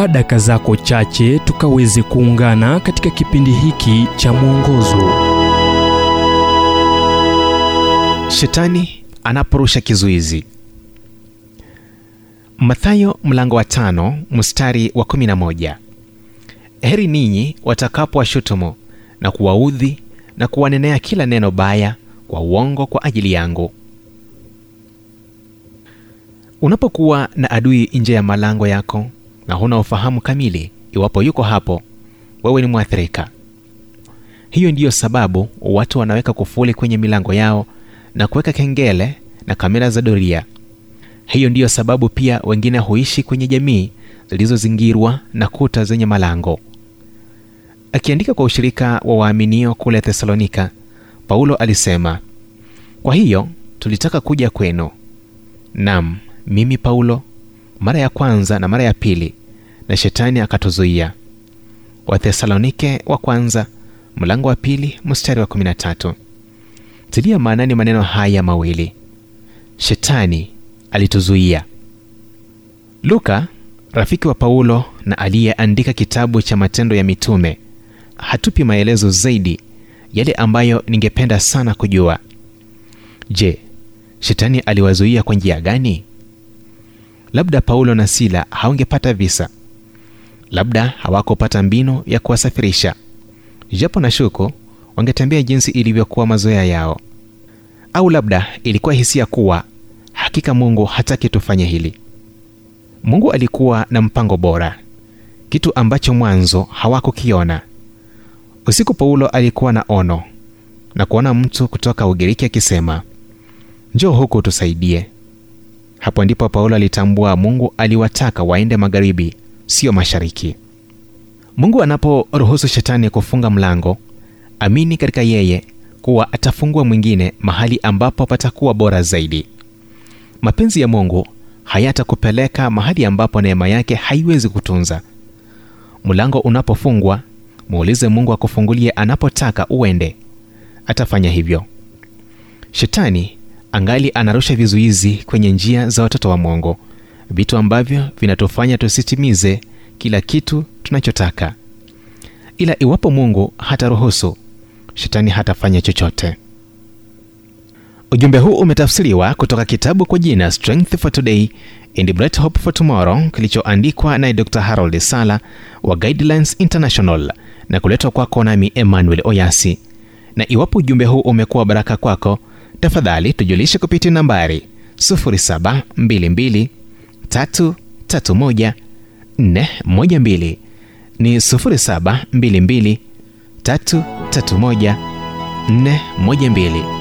chukua daka zako chache tukaweze kuungana katika kipindi hiki cha mwongozo. Shetani anaporusha kizuizi. Mathayo mlango wa tano mstari wa 11 heri ninyi watakapowashutumu na kuwaudhi na kuwanenea kila neno baya kwa uongo kwa ajili yangu. Unapokuwa na adui nje ya malango yako na huna ufahamu kamili iwapo yuko hapo wewe ni mwathirika. Hiyo ndiyo sababu watu wanaweka kufuli kwenye milango yao na kuweka kengele na kamera za doria. Hiyo ndiyo sababu pia wengine huishi kwenye jamii zilizozingirwa na kuta zenye malango. Akiandika kwa ushirika wa waaminio kule thesalonika paulo alisema kwa hiyo tulitaka kuja kwenu. Nam mimi paulo mara ya kwanza na mara ya pili na shetani akatuzuia. Wathesalonike wa kwanza mlango wa pili mstari wa 13 tilia maanani maneno haya mawili. Shetani alituzuia. Luka rafiki wa paulo na aliyeandika kitabu cha matendo ya mitume hatupi maelezo zaidi yale ambayo ningependa sana kujua. Je shetani aliwazuia kwa njia gani? Labda paulo na sila haungepata visa labda hawakupata mbinu ya kuwasafirisha. Japo na shuku wangetembea jinsi ilivyokuwa mazoea yao. Au labda ilikuwa hisia kuwa hakika mungu hataki tufanye hili. Mungu alikuwa na mpango bora. Kitu ambacho mwanzo hawakukiona. Usiku paulo alikuwa na ono na kuona mtu kutoka ugiriki akisema njoo huku tusaidie hapo ndipo paulo alitambua mungu aliwataka waende magharibi sio mashariki. Mungu anaporuhusu shetani kufunga mlango amini katika yeye kuwa atafungua mwingine mahali ambapo patakuwa bora zaidi. Mapenzi ya mungu hayatakupeleka mahali ambapo neema yake haiwezi kutunza. Mlango unapofungwa muulize mungu akufungulie anapotaka uende. Atafanya hivyo. Shetani angali anarusha vizuizi kwenye njia za watoto wa mungu vitu ambavyo vinatufanya tusitimize kila kitu tunachotaka. Ila iwapo mungu hataruhusu shetani hatafanya chochote. Ujumbe huu umetafsiriwa kutoka kitabu kwa jina strength for today and bright hope for tomorrow kilichoandikwa naye dr harold sala wa guidelines international na kuletwa kwako nami emmanuel oyasi. Na iwapo ujumbe huu umekuwa baraka kwako tafadhali tujulishe kupitia nambari 722 ni 0722 331 412